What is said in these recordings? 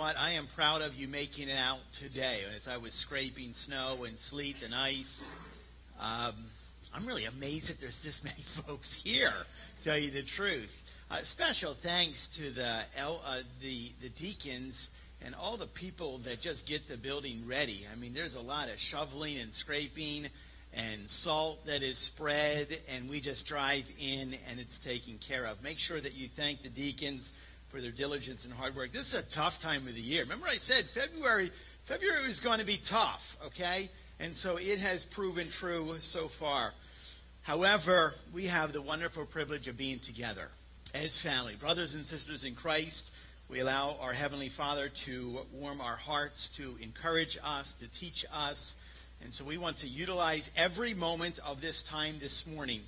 what? I am proud of you making it out today. As I was scraping snow and sleet and ice, um, I'm really amazed that there's this many folks here. Tell you the truth. Uh, special thanks to the uh, the the deacons and all the people that just get the building ready. I mean, there's a lot of shoveling and scraping and salt that is spread, and we just drive in and it's taken care of. Make sure that you thank the deacons for their diligence and hard work. This is a tough time of the year. Remember, I said February. February was going to be tough, okay? And so it has proven true so far. However, we have the wonderful privilege of being together as family, brothers and sisters in Christ. We allow our Heavenly Father to warm our hearts, to encourage us, to teach us, and so we want to utilize every moment of this time this morning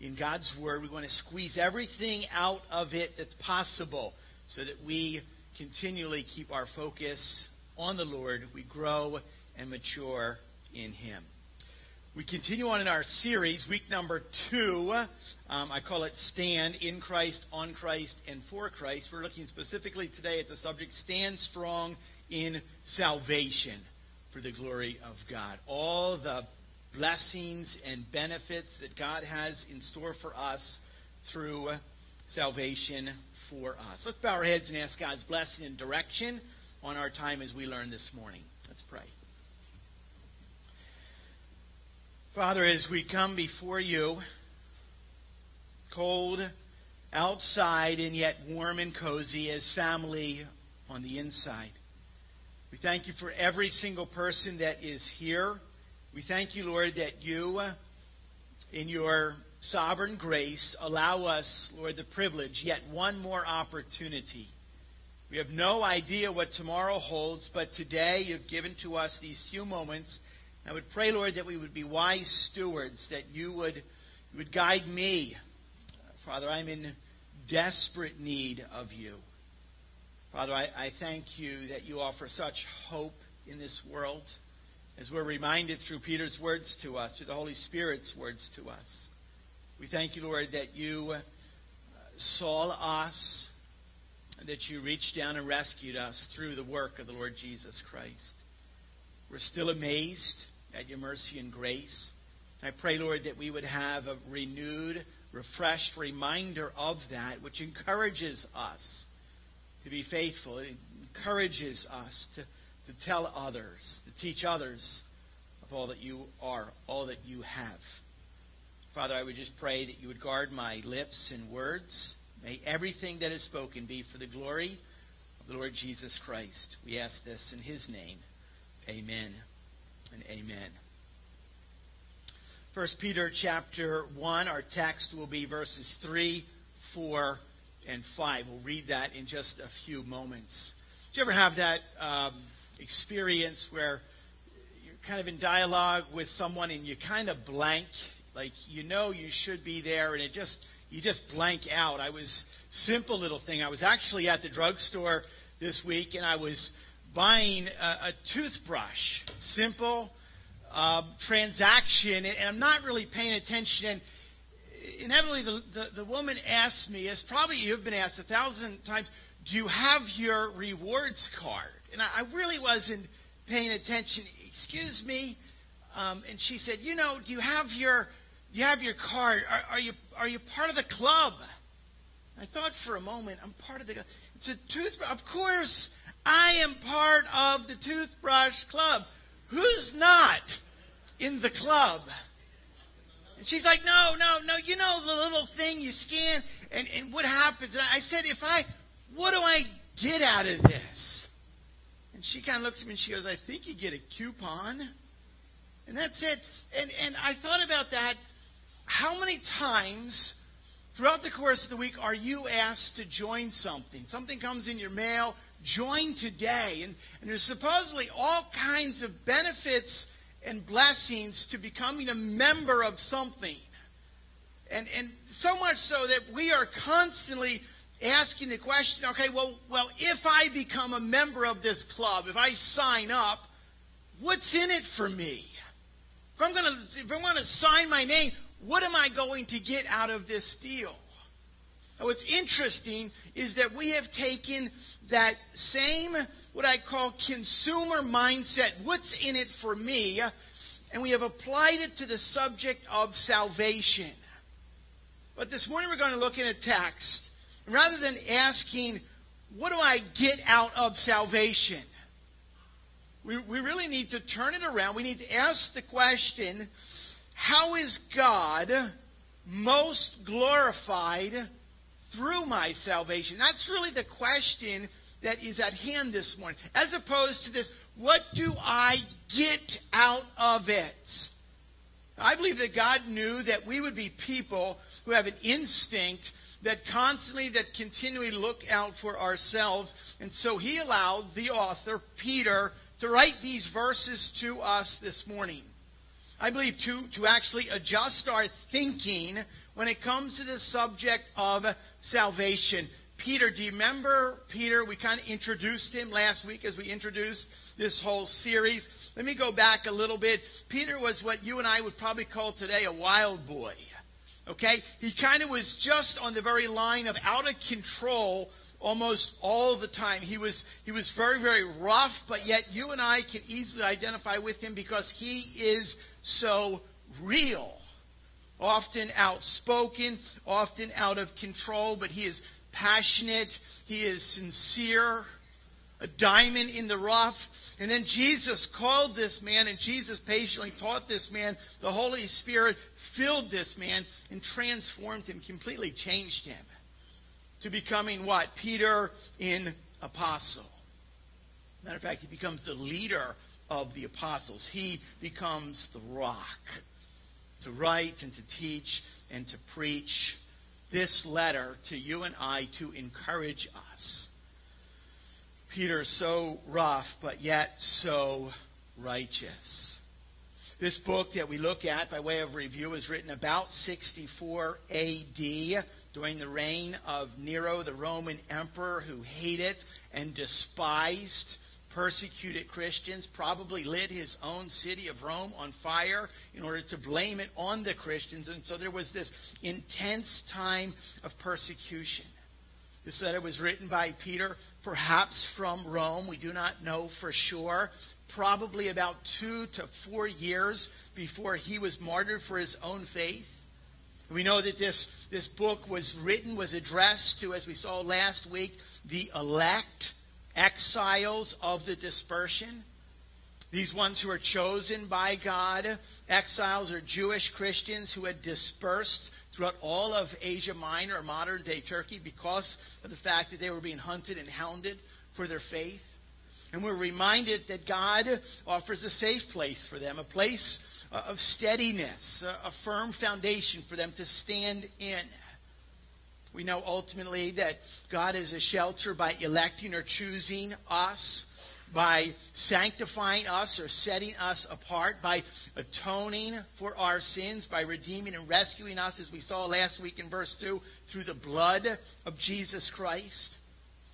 in God's Word. We want to squeeze everything out of it that's possible so that we continually keep our focus on the Lord. We grow and mature in Him. We continue on in our series, week number two. Um, I call it Stand in Christ, on Christ, and for Christ. We're looking specifically today at the subject Stand Strong in Salvation for the glory of God. All the blessings and benefits that God has in store for us through salvation for us. Let's bow our heads and ask God's blessing and direction on our time as we learn this morning. Let's pray. Father, as we come before you, cold outside and yet warm and cozy as family on the inside. We thank you for every single person that is here. We thank you, Lord, that you, in your sovereign grace, allow us, Lord, the privilege, yet one more opportunity. We have no idea what tomorrow holds, but today you've given to us these few moments. I would pray, Lord, that we would be wise stewards, that you would, you would guide me. Father, I'm in desperate need of you. Father, I, I thank you that you offer such hope in this world as we're reminded through Peter's words to us, through the Holy Spirit's words to us. We thank you, Lord, that you uh, saw us, that you reached down and rescued us through the work of the Lord Jesus Christ. We're still amazed at your mercy and grace. I pray, Lord, that we would have a renewed, refreshed reminder of that, which encourages us to be faithful. It encourages us to, to tell others, to teach others of all that you are, all that you have. Father, I would just pray that you would guard my lips and words. May everything that is spoken be for the glory of the Lord Jesus Christ. We ask this in his name. Amen and amen. First Peter chapter 1, our text will be verses 3, 4, and 5. We'll read that in just a few moments. Do you ever have that um, experience where you're kind of in dialogue with someone and you kind of blank? Like you know you should be there and it just you just blank out. I was simple little thing. I was actually at the drugstore this week and I was buying a, a toothbrush. Simple uh, transaction and I'm not really paying attention and inevitably the, the, the woman asked me, as probably you've been asked a thousand times, do you have your rewards card? And I, I really wasn't paying attention. Excuse me. Um, and she said, you know, do you have your, you have your card? Are, are you, are you part of the club? I thought for a moment, I'm part of the, it's a toothbrush. Of course, I am part of the toothbrush club. Who's not in the club? And she's like, no, no, no, you know the little thing you scan and, and what happens? And I said, if I, what do I get out of this? And she kind of looks at me and she goes, I think you get a coupon. And that's it. And, and I thought about that. How many times throughout the course of the week are you asked to join something? Something comes in your mail, join today. And, and there's supposedly all kinds of benefits and blessings to becoming a member of something. And, and so much so that we are constantly asking the question, okay, well, well, if I become a member of this club, if I sign up, what's in it for me? If I'm gonna, if I want to sign my name, what am I going to get out of this deal? Now, what's interesting is that we have taken that same what I call consumer mindset. What's in it for me? And we have applied it to the subject of salvation. But this morning we're going to look at a text. And rather than asking, what do I get out of salvation? We, we really need to turn it around. We need to ask the question, how is God most glorified through my salvation? That's really the question that is at hand this morning. As opposed to this, what do I get out of it? I believe that God knew that we would be people who have an instinct that constantly, that continually look out for ourselves. And so he allowed the author, Peter, to write these verses to us this morning. I believe to, to actually adjust our thinking when it comes to the subject of salvation. Peter, do you remember Peter? We kind of introduced him last week as we introduced this whole series. Let me go back a little bit. Peter was what you and I would probably call today a wild boy. Okay? He kind of was just on the very line of out of control almost all the time. He was, he was very, very rough, but yet you and I can easily identify with him because he is so real. Often outspoken, often out of control, but he is passionate, he is sincere, a diamond in the rough. And then Jesus called this man, and Jesus patiently taught this man. The Holy Spirit filled this man and transformed him, completely changed him to becoming what? Peter in apostle. Matter of fact, he becomes the leader of the apostles. He becomes the rock to write and to teach and to preach this letter to you and I to encourage us. Peter so rough, but yet so righteous. This book that we look at by way of review is written about 64 AD during the reign of Nero, the Roman emperor, who hated and despised persecuted Christians, probably lit his own city of Rome on fire in order to blame it on the Christians. And so there was this intense time of persecution. This letter was written by Peter, perhaps from Rome. We do not know for sure. Probably about two to four years before he was martyred for his own faith. We know that this, this book was written, was addressed to, as we saw last week, the elect exiles of the dispersion. These ones who are chosen by God, exiles are Jewish Christians who had dispersed throughout all of Asia Minor or modern day Turkey because of the fact that they were being hunted and hounded for their faith. And we're reminded that God offers a safe place for them, a place uh, of steadiness, a firm foundation for them to stand in. We know ultimately that God is a shelter by electing or choosing us, by sanctifying us or setting us apart, by atoning for our sins, by redeeming and rescuing us, as we saw last week in verse 2, through the blood of Jesus Christ.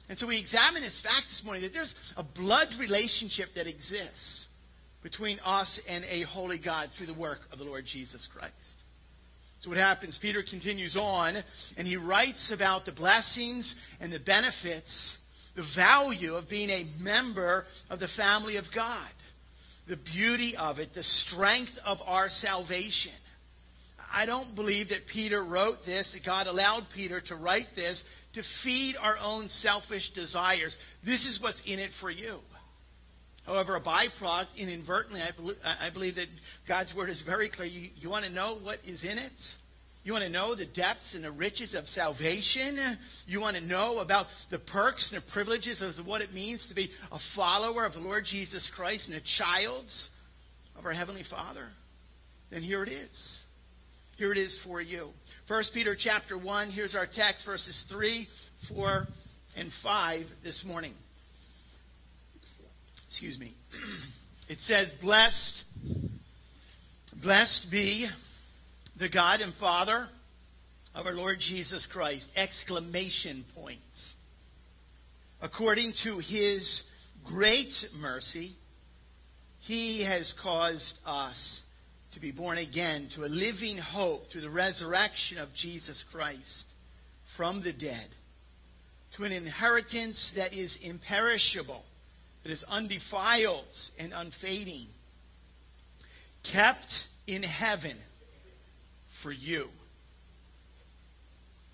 And so we examine this fact this morning that there's a blood relationship that exists between us and a holy God through the work of the Lord Jesus Christ. So what happens? Peter continues on and he writes about the blessings and the benefits, the value of being a member of the family of God, the beauty of it, the strength of our salvation. I don't believe that Peter wrote this, that God allowed Peter to write this to feed our own selfish desires. This is what's in it for you. However, a byproduct, inadvertently, I believe, I believe that God's word is very clear. You, you want to know what is in it? You want to know the depths and the riches of salvation? You want to know about the perks and the privileges of what it means to be a follower of the Lord Jesus Christ and a child of our Heavenly Father? Then here it is. Here it is for you. 1 Peter chapter 1, here's our text, verses 3, 4, and 5 this morning excuse me. It says, Blessed, blessed be the God and Father of our Lord Jesus Christ. Exclamation points. According to his great mercy, he has caused us to be born again to a living hope through the resurrection of Jesus Christ from the dead, to an inheritance that is imperishable that is undefiled and unfading, kept in heaven for you,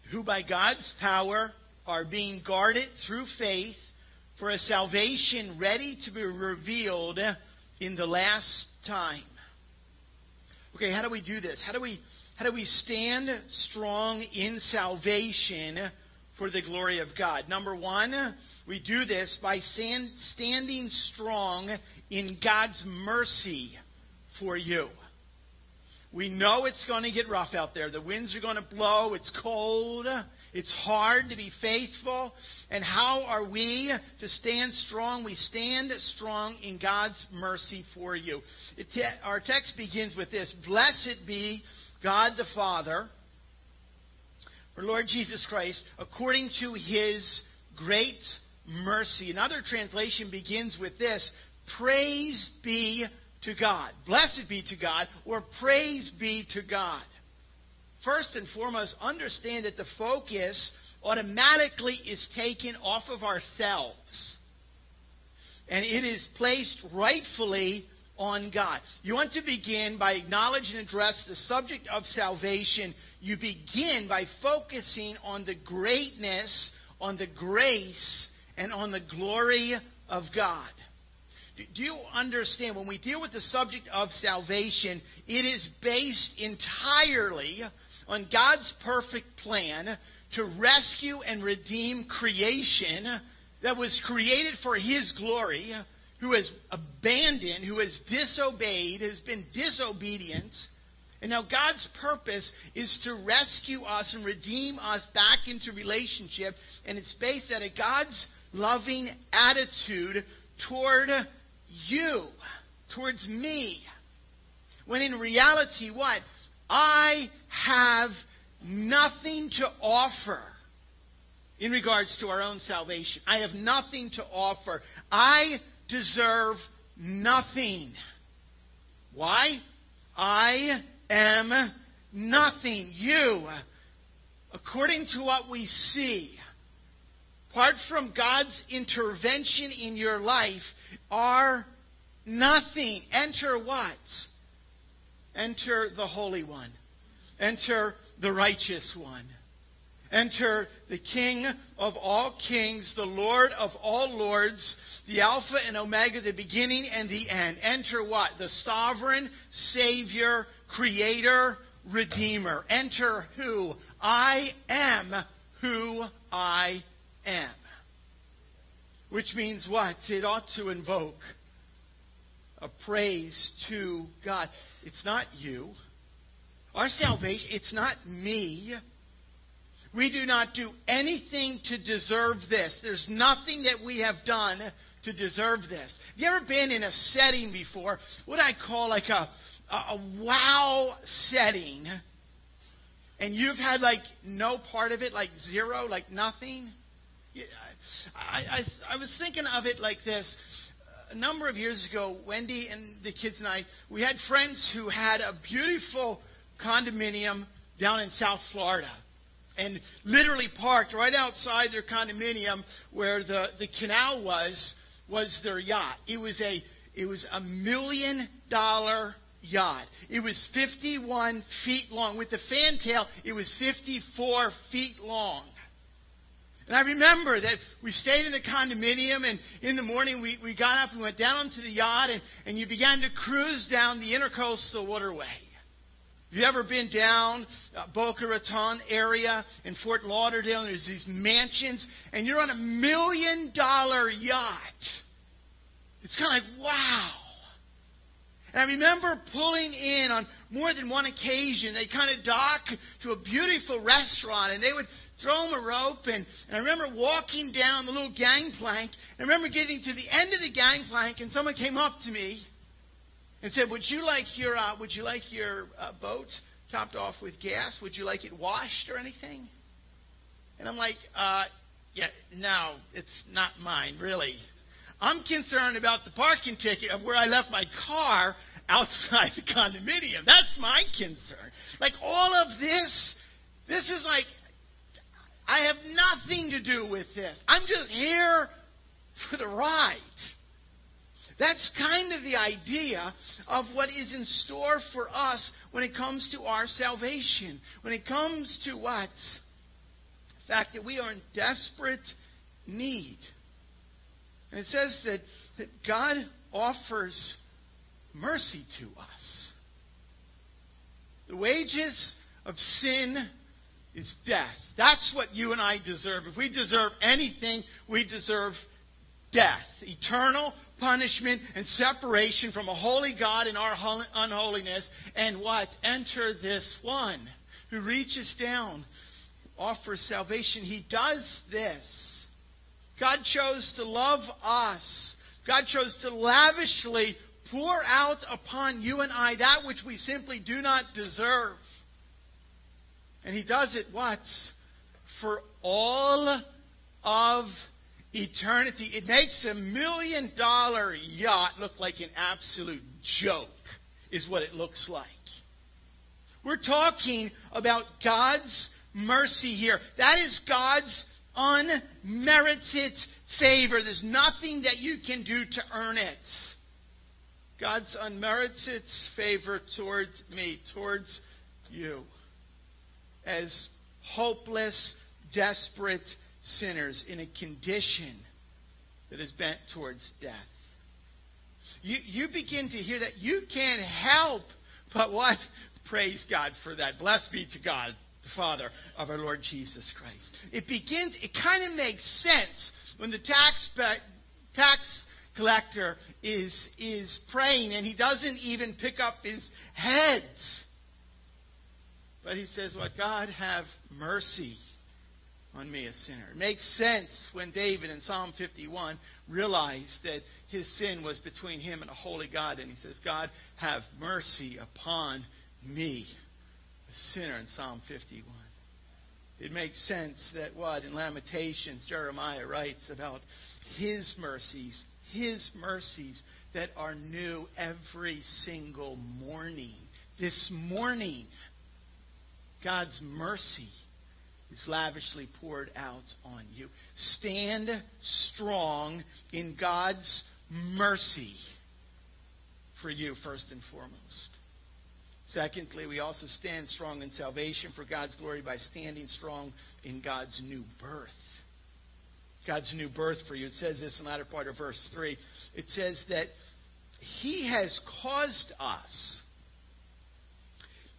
who by God's power are being guarded through faith for a salvation ready to be revealed in the last time. Okay, how do we do this? How do we how do we stand strong in salvation for the glory of God? Number one, we do this by stand, standing strong in God's mercy for you. We know it's going to get rough out there. The winds are going to blow. It's cold. It's hard to be faithful. And how are we to stand strong? We stand strong in God's mercy for you. Te- our text begins with this Blessed be God the Father, our Lord Jesus Christ, according to his great mercy. Another translation begins with this Praise be to God. Blessed be to God, or praise be to God. First and foremost, understand that the focus automatically is taken off of ourselves. And it is placed rightfully on God. You want to begin by acknowledge and address the subject of salvation. You begin by focusing on the greatness, on the grace, and on the glory of God. Do you understand? When we deal with the subject of salvation, it is based entirely on God's perfect plan to rescue and redeem creation that was created for His glory, who has abandoned, who has disobeyed, has been disobedient. And now God's purpose is to rescue us and redeem us back into relationship. And it's based on a God's loving attitude toward you, towards me. When in reality, what? I have nothing to offer in regards to our own salvation. I have nothing to offer. I deserve nothing. Why? I am nothing. You, according to what we see, apart from God's intervention in your life, are nothing. Enter what? Enter the Holy One. Enter the righteous one. Enter the King of all kings, the Lord of all lords, the Alpha and Omega, the beginning and the end. Enter what? The sovereign Savior, Creator, Redeemer. Enter who? I am who I am. Which means what? It ought to invoke a praise to God. It's not you. Our salvation, it's not me. We do not do anything to deserve this. There's nothing that we have done to deserve this. Have you ever been in a setting before, what I call like a, a, a wow setting, and you've had like no part of it, like zero, like nothing? I, I, I was thinking of it like this. A number of years ago, Wendy and the kids and I, we had friends who had a beautiful condominium down in South Florida and literally parked right outside their condominium where the, the canal was was their yacht. It was a it was a million dollar yacht. It was 51 feet long. With the fantail, it was 54 feet long. And I remember that we stayed in the condominium, and in the morning we, we got up and went down onto the yacht, and, and you began to cruise down the intercoastal waterway. Have you ever been down uh, Boca Raton area in Fort Lauderdale? And there's these mansions, and you're on a million dollar yacht. It's kind of like, wow. And I remember pulling in on more than one occasion. They kind of dock to a beautiful restaurant, and they would throw him a rope. And, and I remember walking down the little gangplank. I remember getting to the end of the gangplank, and someone came up to me and said, "Would you like your uh, Would you like your uh, boat topped off with gas? Would you like it washed or anything?" And I'm like, uh, "Yeah, no, it's not mine, really. I'm concerned about the parking ticket of where I left my car outside the condominium. That's my concern. Like all of this, this is like." I have nothing to do with this. I'm just here for the ride. That's kind of the idea of what is in store for us when it comes to our salvation. When it comes to what? The fact that we are in desperate need. And it says that, that God offers mercy to us. The wages of sin is death. That's what you and I deserve. If we deserve anything, we deserve death. Eternal punishment and separation from a holy God in our unholiness. And what? Enter this one who reaches down, offers salvation. He does this. God chose to love us. God chose to lavishly pour out upon you and I that which we simply do not deserve. And he does it what? For all of eternity. It makes a million dollar yacht look like an absolute joke, is what it looks like. We're talking about God's mercy here. That is God's unmerited favor. There's nothing that you can do to earn it. God's unmerited favor towards me, towards you as hopeless, desperate sinners in a condition that is bent towards death. You, you begin to hear that you can't help but what? Praise God for that. Blessed be to God, the Father of our Lord Jesus Christ. It begins, it kind of makes sense when the tax, tax collector is, is praying and he doesn't even pick up his head but he says, What God have mercy on me, a sinner. It makes sense when David in Psalm 51 realized that his sin was between him and a holy God. And he says, God, have mercy upon me, a sinner, in Psalm 51. It makes sense that what in Lamentations Jeremiah writes about his mercies, his mercies that are new every single morning. This morning, God's mercy is lavishly poured out on you. Stand strong in God's mercy for you, first and foremost. Secondly, we also stand strong in salvation for God's glory by standing strong in God's new birth. God's new birth for you. It says this in the latter part of verse 3. It says that He has caused us,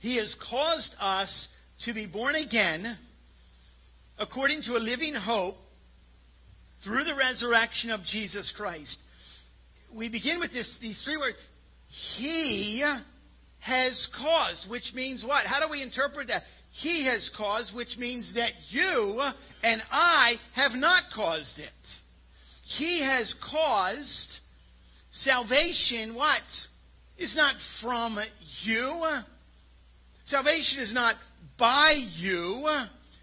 He has caused us to be born again according to a living hope through the resurrection of Jesus Christ. We begin with this, these three words. He has caused, which means what? How do we interpret that? He has caused, which means that you and I have not caused it. He has caused salvation, what? Is not from you. Salvation is not by you.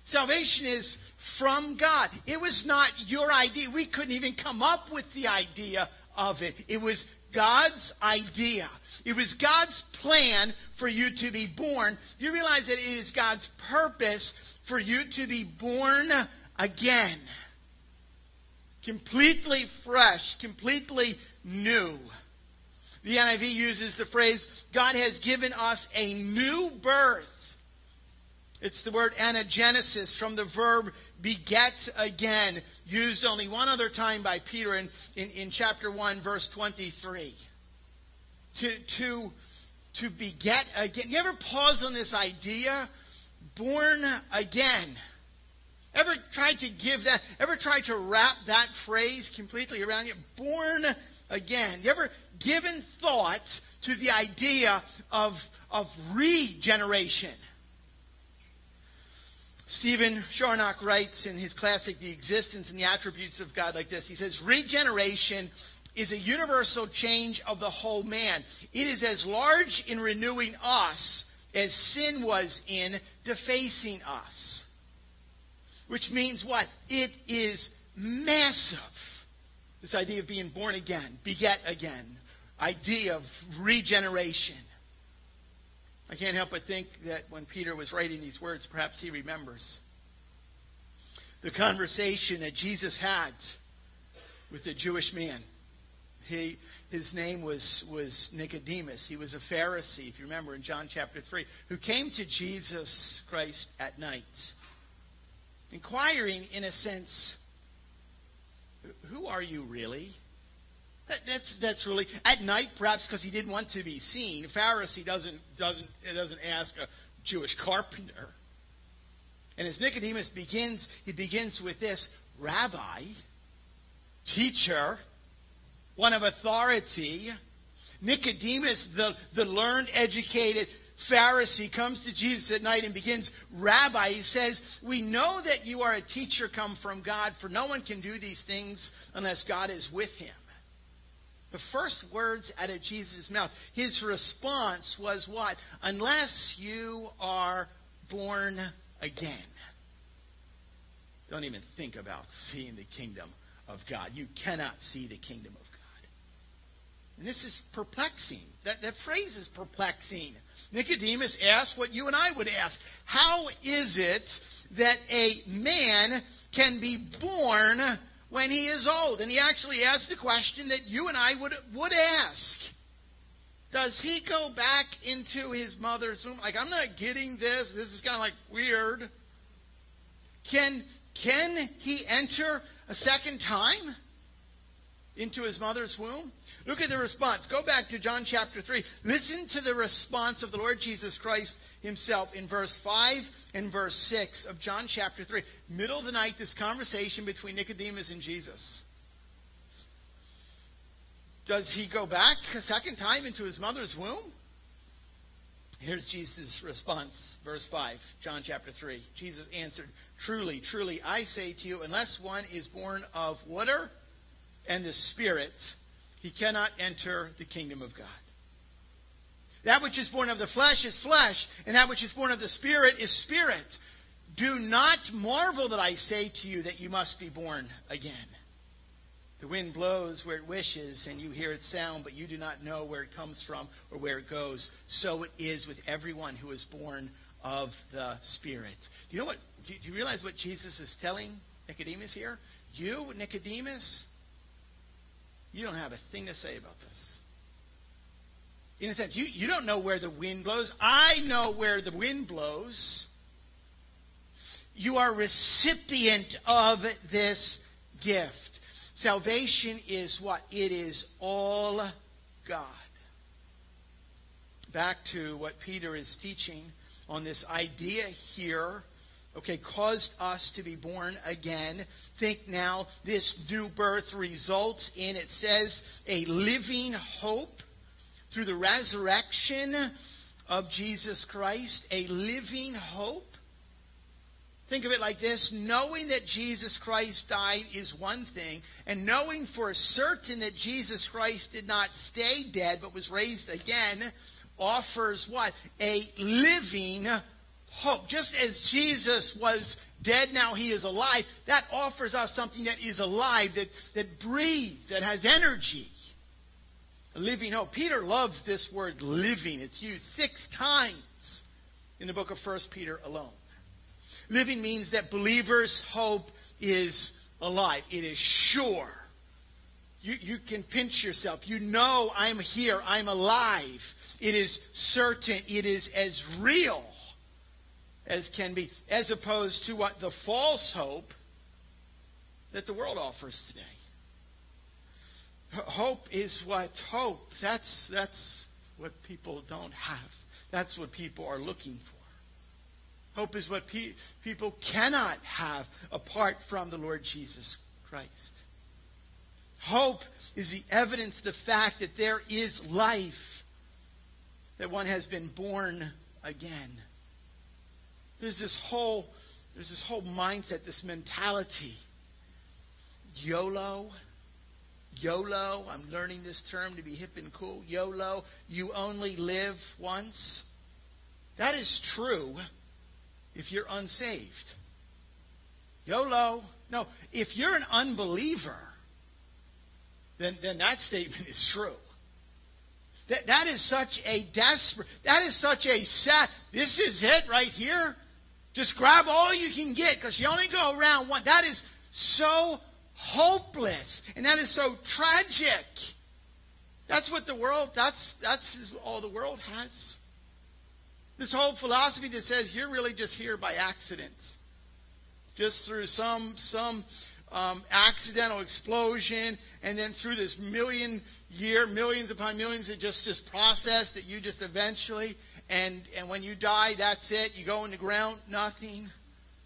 Salvation is from God. It was not your idea. We couldn't even come up with the idea of it. It was God's idea. It was God's plan for you to be born. You realize that it is God's purpose for you to be born again. Completely fresh, completely new. The NIV uses the phrase, God has given us a new birth it's the word anagenesis from the verb beget again, used only one other time by Peter in, in, in chapter 1, verse 23. To, to, to beget again. You ever pause on this idea? Born again. Ever tried to give that, ever tried to wrap that phrase completely around you? Born again. You ever given thought to the idea of, of regeneration? Stephen Charnock writes in his classic, The Existence and the Attributes of God, like this. He says, Regeneration is a universal change of the whole man. It is as large in renewing us as sin was in defacing us. Which means what? It is massive. This idea of being born again, beget again, idea of regeneration. I can't help but think that when Peter was writing these words, perhaps he remembers the conversation that Jesus had with the Jewish man, He, his name was, was Nicodemus. He was a Pharisee, if you remember in John chapter 3, who came to Jesus Christ at night, inquiring, in a sense, who are you really? That, that's, that's really, at night, perhaps because he didn't want to be seen. Pharisee doesn't, doesn't, doesn't ask a Jewish carpenter. And as Nicodemus begins, he begins with this Rabbi, teacher, one of authority. Nicodemus, the, the learned, educated Pharisee, comes to Jesus at night and begins, Rabbi, he says, We know that you are a teacher come from God, for no one can do these things unless God is with him. The first words out of Jesus' mouth, his response was what? Unless you are born again. Don't even think about seeing the kingdom of God. You cannot see the kingdom of God. And this is perplexing. That, that phrase is perplexing. Nicodemus asked what you and I would ask How is it that a man can be born when he is old? And he actually asked the question that you and I would, would ask. Does he go back into his mother's womb? Like, I'm not getting this. This is kind of like weird. Can, can he enter a second time into his mother's womb? Look at the response. Go back to John chapter 3. Listen to the response of the Lord Jesus Christ himself in verse 5 and verse 6 of John chapter 3. Middle of the night, this conversation between Nicodemus and Jesus. Does he go back a second time into his mother's womb? Here's Jesus' response, verse 5, John chapter 3. Jesus answered, Truly, truly, I say to you, unless one is born of water and the Spirit, he cannot enter the kingdom of God. That which is born of the flesh is flesh, and that which is born of the Spirit is spirit. Do not marvel that I say to you that you must be born again. The wind blows where it wishes, and you hear its sound, but you do not know where it comes from or where it goes. So it is with everyone who is born of the Spirit. Do you know what? Do you realize what Jesus is telling Nicodemus here? You, Nicodemus, you don't have a thing to say about this. In a sense, you, you don't know where the wind blows. I know where the wind blows. You are recipient of this gift. Salvation is what? It is all God. Back to what Peter is teaching on this idea here okay, caused us to be born again. Think now, this new birth results in, it says, a living hope through the resurrection of Jesus Christ, a living hope. Think of it like this knowing that Jesus Christ died is one thing, and knowing for certain that Jesus Christ did not stay dead but was raised again offers what? A living hope. Just as Jesus was dead, now he is alive. That offers us something that is alive, that, that breathes, that has energy. Living hope. Peter loves this word living. It's used six times in the book of 1 Peter alone. Living means that believers' hope is alive. It is sure. You, you can pinch yourself. You know I'm here. I'm alive. It is certain. It is as real as can be, as opposed to what the false hope that the world offers today. Hope is what hope. That's that's what people don't have. That's what people are looking for. Hope is what pe- people cannot have apart from the Lord Jesus Christ. Hope is the evidence, the fact that there is life, that one has been born again. There's this whole, there's this whole mindset, this mentality. YOLO. YOLO. I'm learning this term to be hip and cool. YOLO. You only live once. That is true if you're unsaved. YOLO. No, if you're an unbeliever, then, then that statement is true. That, that is such a desperate, that is such a sad, this is it right here. Just grab all you can get because you only go around one. That is so hopeless and that is so tragic. That's what the world, that's, that's all the world has. This whole philosophy that says you're really just here by accident. Just through some, some um, accidental explosion, and then through this million year, millions upon millions of just, just process that you just eventually, and, and when you die, that's it. You go in the ground, nothing.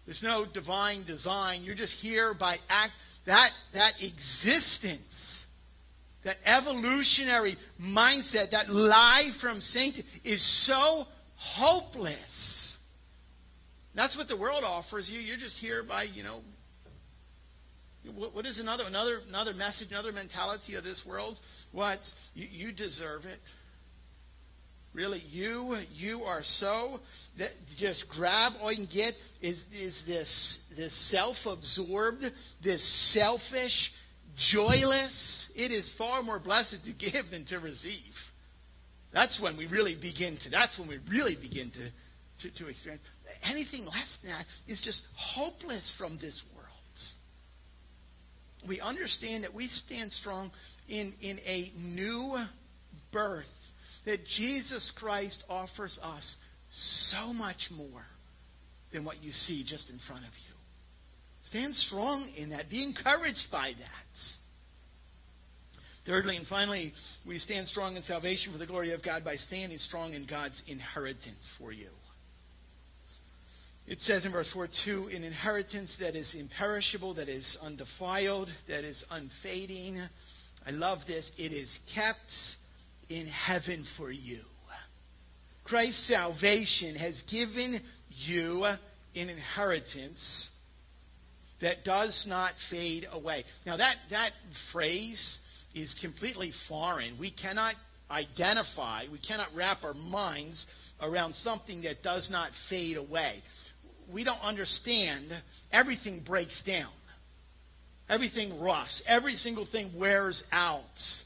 There's no divine design. You're just here by act. That, that existence, that evolutionary mindset, that lie from Satan is so hopeless. That's what the world offers you. You're just here by, you know, what is another another another message, another mentality of this world? What you, you deserve it. Really, you you are so that just grab all you can get is is this this self-absorbed, this selfish, joyless. It is far more blessed to give than to receive. That's when we really begin to. That's when we really begin to to, to experience. Anything less than that is just hopeless from this world we understand that we stand strong in, in a new birth, that Jesus Christ offers us so much more than what you see just in front of you. Stand strong in that. Be encouraged by that. Thirdly and finally, we stand strong in salvation for the glory of God by standing strong in God's inheritance for you. It says in verse 4 2 an inheritance that is imperishable, that is undefiled, that is unfading. I love this. It is kept in heaven for you. Christ's salvation has given you an inheritance that does not fade away. Now, that, that phrase is completely foreign. We cannot identify, we cannot wrap our minds around something that does not fade away we don't understand, everything breaks down. Everything rusts. Every single thing wears out.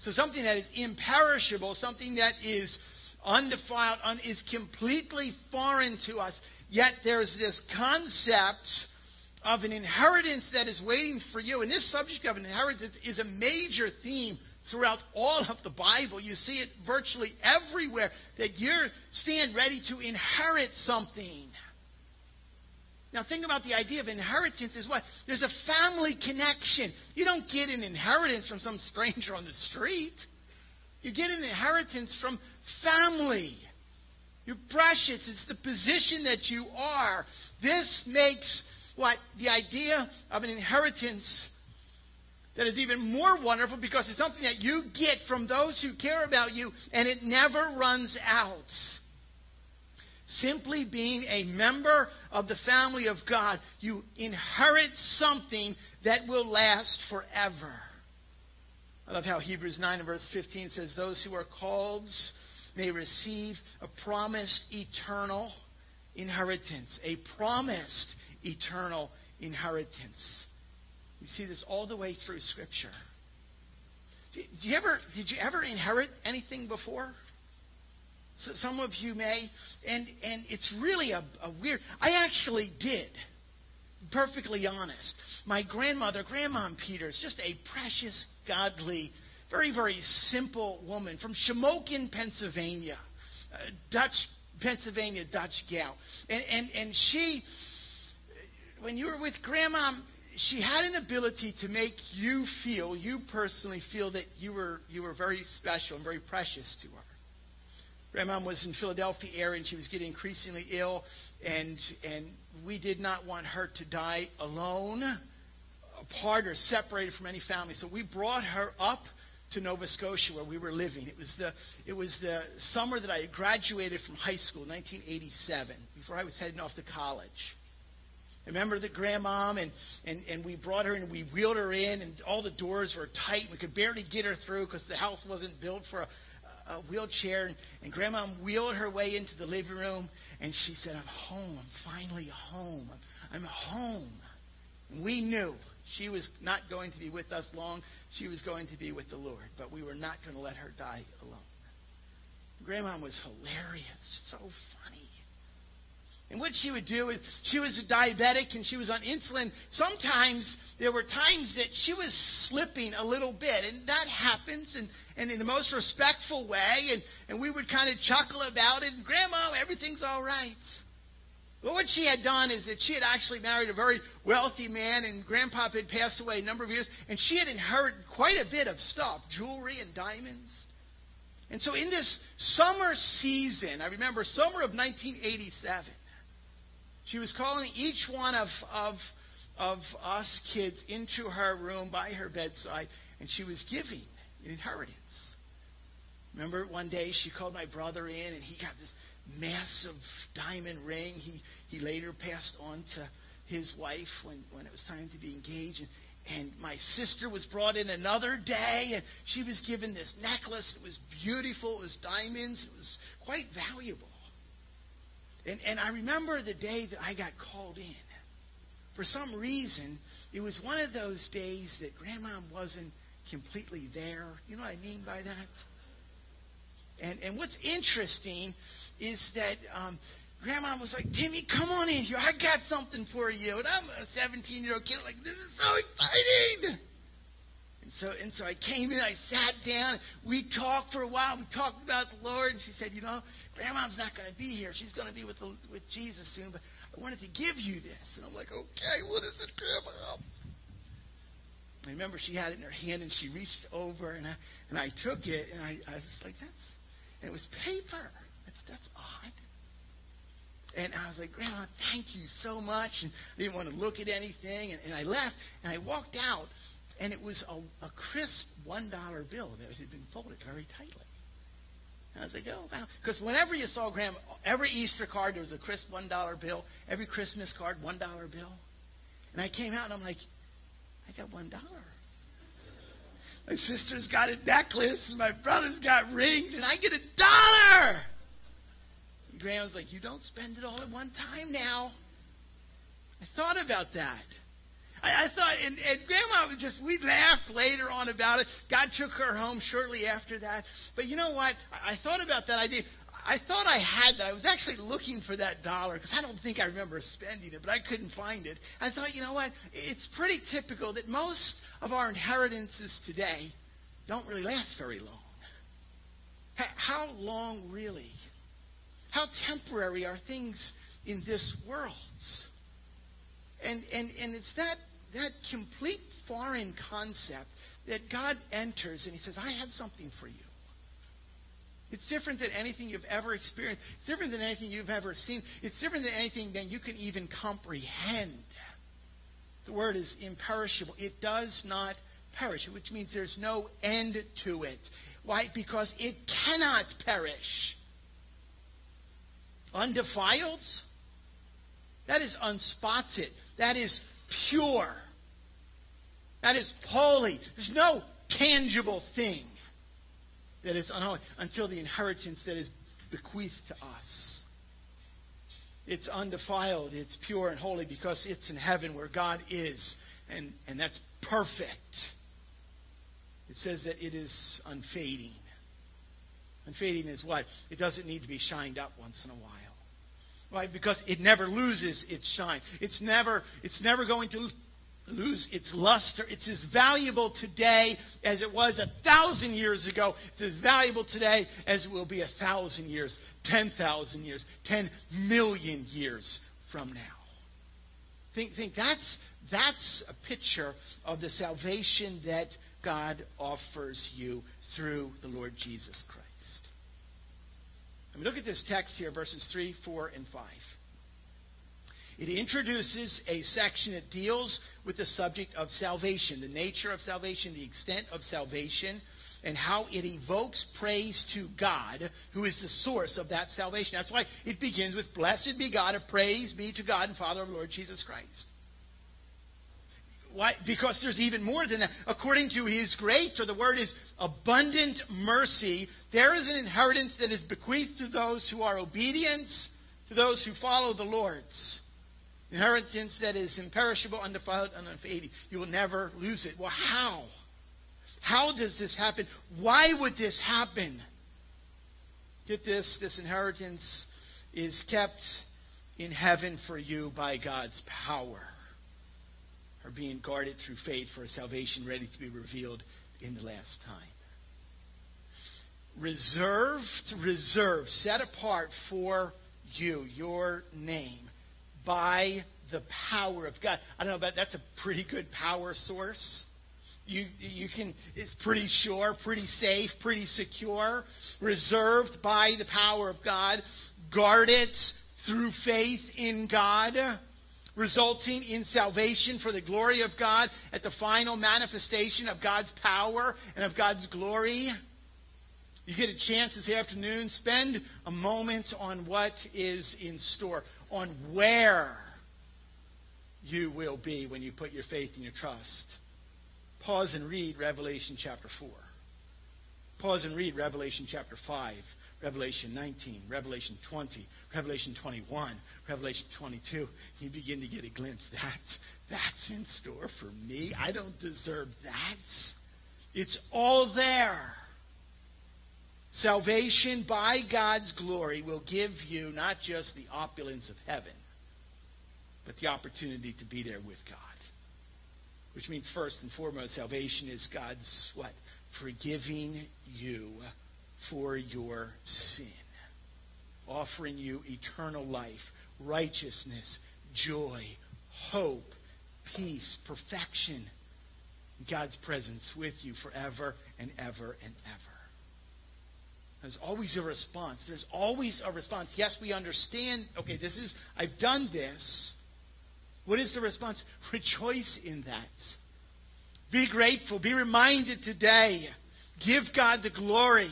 So something that is imperishable, something that is undefiled, un, is completely foreign to us. Yet there's this concept of an inheritance that is waiting for you. And this subject of inheritance is a major theme throughout all of the Bible. You see it virtually everywhere that you're stand ready to inherit something. Now think about the idea of inheritance is what? There's a family connection. You don't get an inheritance from some stranger on the street. You get an inheritance from family. You're precious. It's the position that you are. This makes what? The idea of an inheritance that is even more wonderful because it's something that you get from those who care about you and it never runs out. Simply being a member of the family of God, you inherit something that will last forever. I love how Hebrews 9 and verse 15 says, Those who are called may receive a promised eternal inheritance. A promised eternal inheritance. We see this all the way through Scripture. Did you ever, did you ever inherit anything before? So some of you may, and and it's really a, a weird. I actually did. Perfectly honest. My grandmother, Grandma Peters, just a precious, godly, very, very simple woman from Shamokin, Pennsylvania. Uh, Dutch, Pennsylvania Dutch gal. And, and, and she, when you were with Grandma, she had an ability to make you feel, you personally feel that you were, you were very special and very precious to her. Grandma was in Philadelphia area and she was getting increasingly ill, and and we did not want her to die alone, apart or separated from any family. So we brought her up to Nova Scotia where we were living. It was the it was the summer that I graduated from high school, 1987, before I was heading off to college. I remember the grandmom, and, and, and we brought her and we wheeled her in, and all the doors were tight. And we could barely get her through because the house wasn't built for a, wheelchair, and, and Grandma wheeled her way into the living room, and she said, I'm home. I'm finally home. I'm, I'm home. And we knew she was not going to be with us long. She was going to be with the Lord, but we were not going to let her die alone. Grandma was hilarious, so funny. And what she would do is, she was a diabetic and she was on insulin. Sometimes there were times that she was slipping a little bit, and that happens, and, and in the most respectful way, and, and we would kind of chuckle about it, and Grandma, everything's all right. But what she had done is that she had actually married a very wealthy man, and Grandpa had passed away a number of years, and she had inherited quite a bit of stuff jewelry and diamonds. And so in this summer season, I remember summer of 1987, she was calling each one of, of, of us kids into her room by her bedside, and she was giving an inheritance. Remember one day she called my brother in, and he got this massive diamond ring. He, he later passed on to his wife when, when it was time to be engaged. And, and my sister was brought in another day, and she was given this necklace. It was beautiful. It was diamonds. It was quite valuable. And, and I remember the day that I got called in. For some reason, it was one of those days that Grandma wasn't completely there. You know what I mean by that? And, and what's interesting is that um, Grandma was like, Timmy, come on in here. I got something for you. And I'm a 17 year old kid, like, this is so exciting. And so, and so I came in, I sat down. We talked for a while. We talked about the Lord. And she said, You know, Grandma's not going to be here. She's going to be with, the, with Jesus soon. But I wanted to give you this. And I'm like, Okay, what is it, Grandma? I remember she had it in her hand and she reached over and I, and I took it and I, I was like, That's, and it was paper. I thought, That's odd. And I was like, Grandma, thank you so much. And I didn't want to look at anything. And, and I left and I walked out and it was a, a crisp $1 bill that had been folded very tightly. And I was like, oh, wow. Because whenever you saw Grandma, every Easter card, there was a crisp $1 bill. Every Christmas card, $1 bill. And I came out and I'm like, I got $1. My sister's got a necklace, and my brother's got rings, and I get a dollar. Grandma's like, You don't spend it all at one time now. I thought about that. I, I thought, and, and Grandma was just, we laughed later on about it. God took her home shortly after that. But you know what? I, I thought about that idea. I thought I had that. I was actually looking for that dollar because I don't think I remember spending it, but I couldn't find it. I thought, you know what? It's pretty typical that most of our inheritances today don't really last very long. How long, really? How temporary are things in this world? And, and, and it's that that complete foreign concept that God enters and he says, I have something for you. It's different than anything you've ever experienced. It's different than anything you've ever seen. It's different than anything that you can even comprehend. The word is imperishable. It does not perish, which means there's no end to it. Why? Because it cannot perish. Undefiled? That is unspotted. That is pure. That is holy. There's no tangible thing that is unholy until the inheritance that is bequeathed to us. It's undefiled, it's pure and holy because it's in heaven where God is, and, and that's perfect. It says that it is unfading. Unfading is what? It doesn't need to be shined up once in a while right? Because it never loses its shine. It's never, it's never going to lose its luster. It's as valuable today as it was a thousand years ago. It's as valuable today as it will be a thousand years, ten thousand years, ten million years from now. Think, think that's, that's a picture of the salvation that God offers you through the Lord Jesus Christ. I mean, look at this text here, verses 3, 4, and 5. It introduces a section that deals with the subject of salvation, the nature of salvation, the extent of salvation, and how it evokes praise to God, who is the source of that salvation. That's why it begins with, Blessed be God, and praise be to God and Father of Lord Jesus Christ. Why? Because there's even more than that. According to his great, or the word is abundant mercy, there is an inheritance that is bequeathed to those who are obedient, to those who follow the Lord's. Inheritance that is imperishable, undefiled, and unfading. You will never lose it. Well, how? How does this happen? Why would this happen? Get this this inheritance is kept in heaven for you by God's power are being guarded through faith for a salvation ready to be revealed in the last time. Reserved, reserved, set apart for you, your name, by the power of God. I don't know, but that's a pretty good power source. You, you can, it's pretty sure, pretty safe, pretty secure, reserved by the power of God, guarded through faith in God resulting in salvation for the glory of God at the final manifestation of God's power and of God's glory. You get a chance this afternoon, spend a moment on what is in store, on where you will be when you put your faith and your trust. Pause and read Revelation chapter 4. Pause and read Revelation chapter 5, Revelation 19, Revelation 20, Revelation 21, Revelation 22, you begin to get a glimpse. That, that's in store for me. I don't deserve that. It's all there. Salvation by God's glory will give you not just the opulence of heaven, but the opportunity to be there with God. Which means first and foremost, salvation is God's what? Forgiving you for your sin. Offering you eternal life righteousness, joy, hope, peace, perfection, God's presence with you forever and ever and ever. There's always a response. There's always a response. Yes, we understand, okay, this is, I've done this. What is the response? Rejoice in that. Be grateful. Be reminded today. Give God the glory.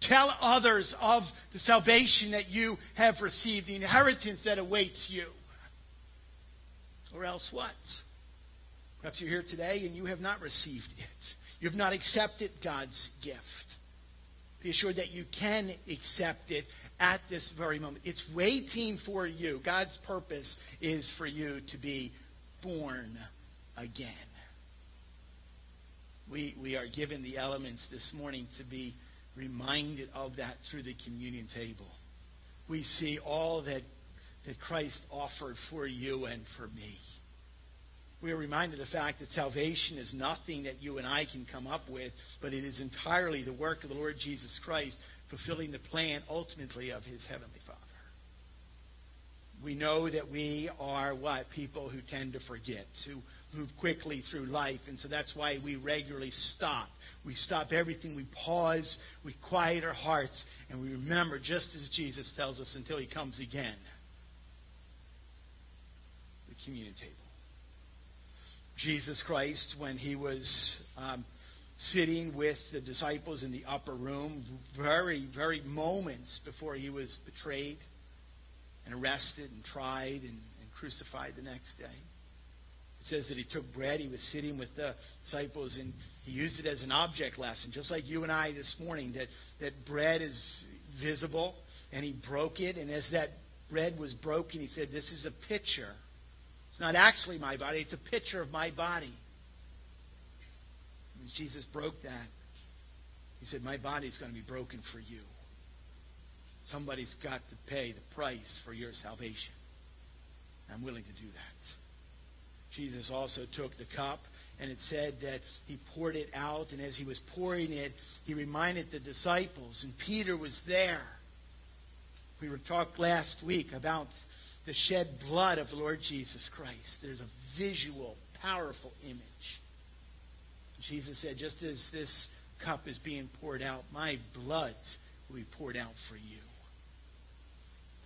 Tell others of the salvation that you have received, the inheritance that awaits you. Or else what? Perhaps you're here today and you have not received it. You have not accepted God's gift. Be assured that you can accept it at this very moment. It's waiting for you. God's purpose is for you to be born again. We, we are given the elements this morning to be reminded of that through the communion table. We see all that, that Christ offered for you and for me. We are reminded of the fact that salvation is nothing that you and I can come up with, but it is entirely the work of the Lord Jesus Christ fulfilling the plan ultimately of his heavenly Father. We know that we are what? People who tend to forget, who move quickly through life. And so that's why we regularly stop. We stop everything. We pause. We quiet our hearts. And we remember, just as Jesus tells us, until he comes again. The communion table. Jesus Christ, when he was um, sitting with the disciples in the upper room, very, very moments before he was betrayed and arrested and tried and, and crucified the next day. It says that he took bread, he was sitting with the disciples, and he used it as an object lesson, just like you and I this morning, that, that bread is visible, and he broke it, and as that bread was broken, he said, This is a picture. It's not actually my body, it's a picture of my body. And Jesus broke that. He said, My body is going to be broken for you. Somebody's got to pay the price for your salvation. I'm willing to do that. Jesus also took the cup, and it said that he poured it out, and as he was pouring it, he reminded the disciples, and Peter was there. We were talked last week about the shed blood of the Lord Jesus Christ. There's a visual, powerful image. Jesus said, just as this cup is being poured out, my blood will be poured out for you.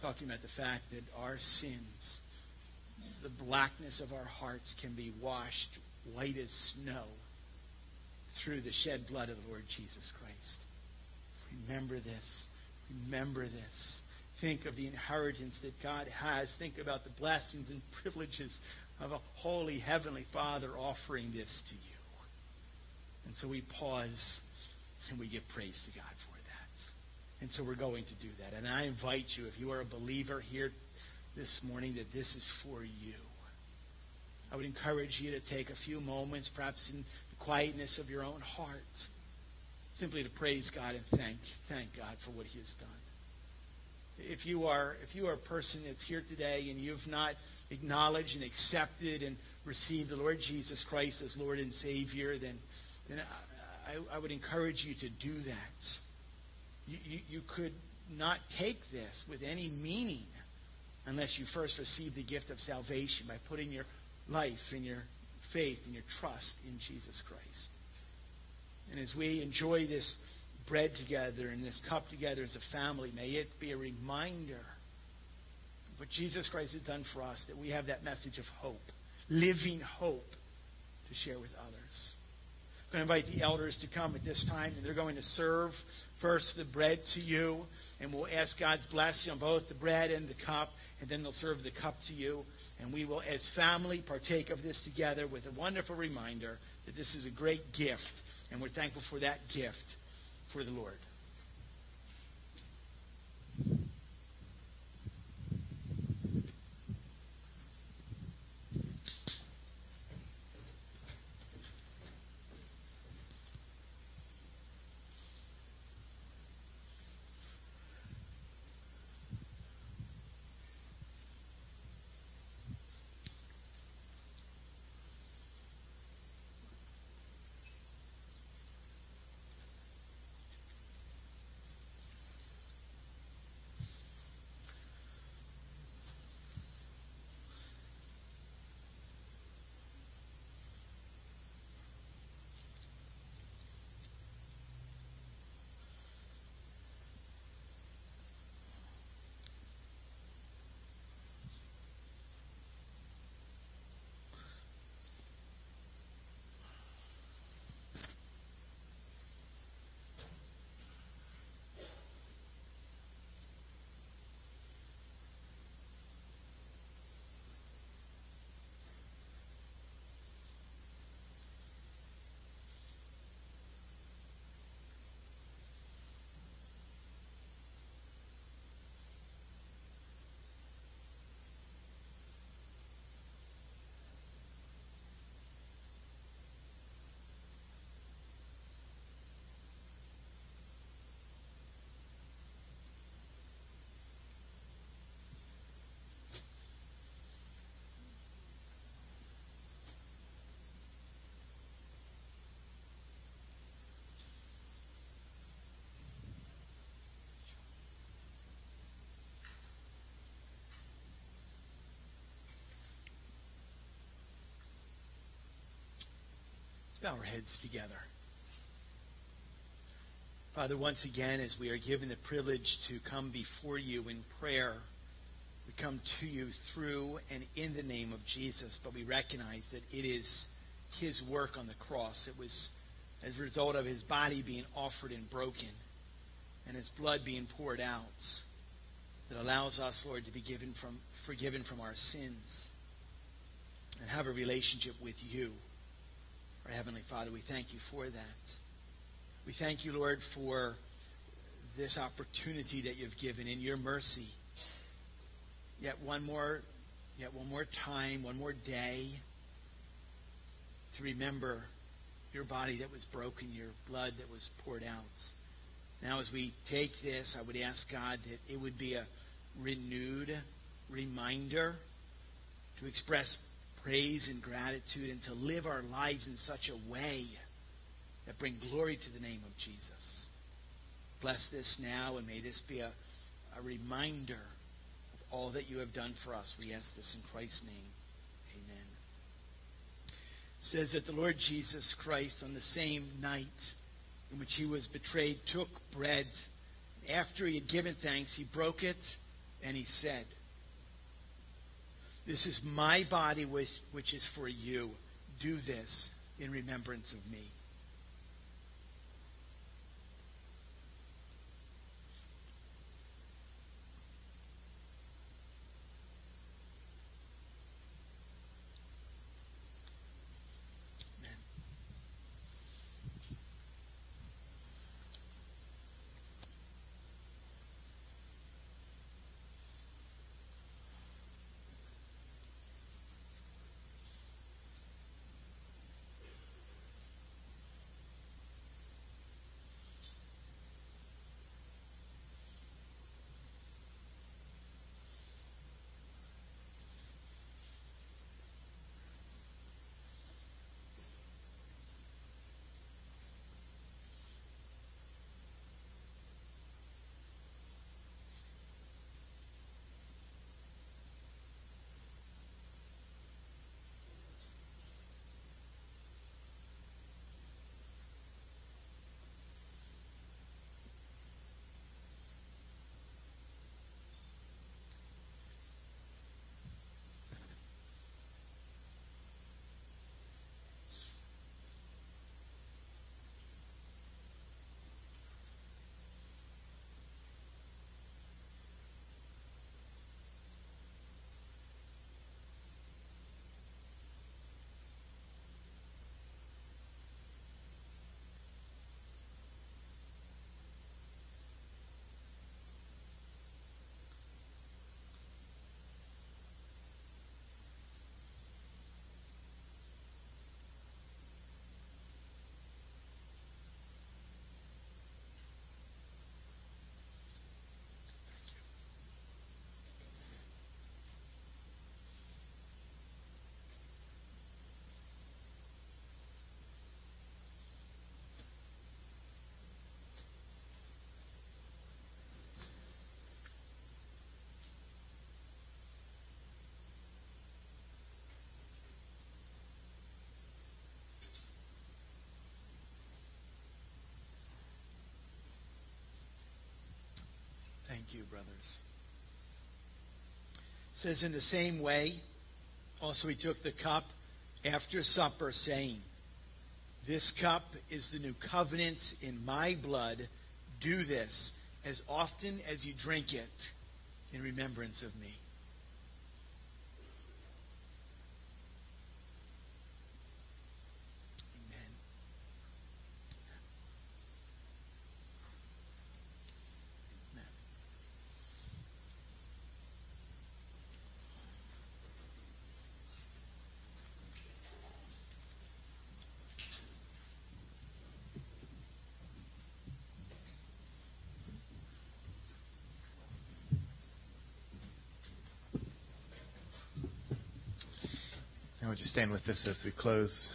Talking about the fact that our sins the blackness of our hearts can be washed white as snow through the shed blood of the Lord Jesus Christ. Remember this. Remember this. Think of the inheritance that God has. Think about the blessings and privileges of a holy heavenly Father offering this to you. And so we pause and we give praise to God for that. And so we're going to do that. And I invite you, if you are a believer here this morning that this is for you. I would encourage you to take a few moments, perhaps in the quietness of your own heart, simply to praise God and thank, thank God for what He has done. If you are if you are a person that's here today and you've not acknowledged and accepted and received the Lord Jesus Christ as Lord and Savior, then then I, I would encourage you to do that. You, you, you could not take this with any meaning unless you first receive the gift of salvation by putting your life and your faith and your trust in Jesus Christ. And as we enjoy this bread together and this cup together as a family, may it be a reminder of what Jesus Christ has done for us, that we have that message of hope, living hope to share with others. I'm going to invite the elders to come at this time, and they're going to serve first the bread to you, and we'll ask God's blessing on both the bread and the cup, and then they'll serve the cup to you. And we will, as family, partake of this together with a wonderful reminder that this is a great gift, and we're thankful for that gift for the Lord. Bow our heads together. Father, once again, as we are given the privilege to come before you in prayer, we come to you through and in the name of Jesus, but we recognize that it is his work on the cross. It was as a result of his body being offered and broken and his blood being poured out that allows us, Lord, to be given from, forgiven from our sins and have a relationship with you. Our Heavenly Father, we thank you for that. We thank you, Lord, for this opportunity that you've given in your mercy. Yet one more, yet one more time, one more day to remember your body that was broken, your blood that was poured out. Now, as we take this, I would ask God that it would be a renewed reminder to express praise and gratitude and to live our lives in such a way that bring glory to the name of Jesus. Bless this now and may this be a, a reminder of all that you have done for us. We ask this in Christ's name. Amen. It says that the Lord Jesus Christ on the same night in which he was betrayed took bread. After he had given thanks, he broke it and he said, this is my body, which, which is for you. Do this in remembrance of me. Thank you, brothers. It says in the same way, also he took the cup after supper, saying, This cup is the new covenant in my blood. Do this as often as you drink it in remembrance of me. Amen. Amen. Now would you stand with us as we close?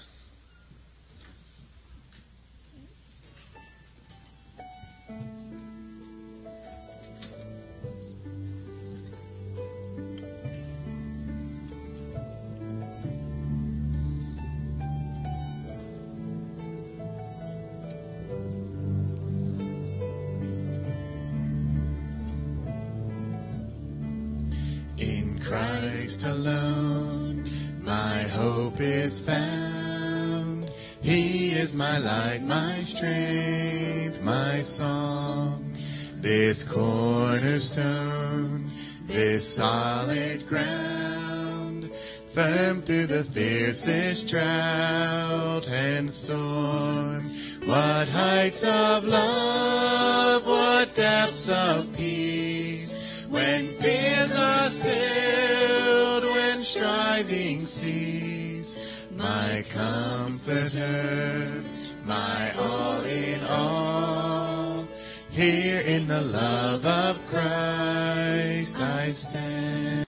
My strength, my song. This cornerstone, this solid ground, firm through the fiercest drought and storm. What heights of love, what depths of peace, when fears are stilled, when striving cease, my comforter, my all in all. Here in the love of Christ I stand.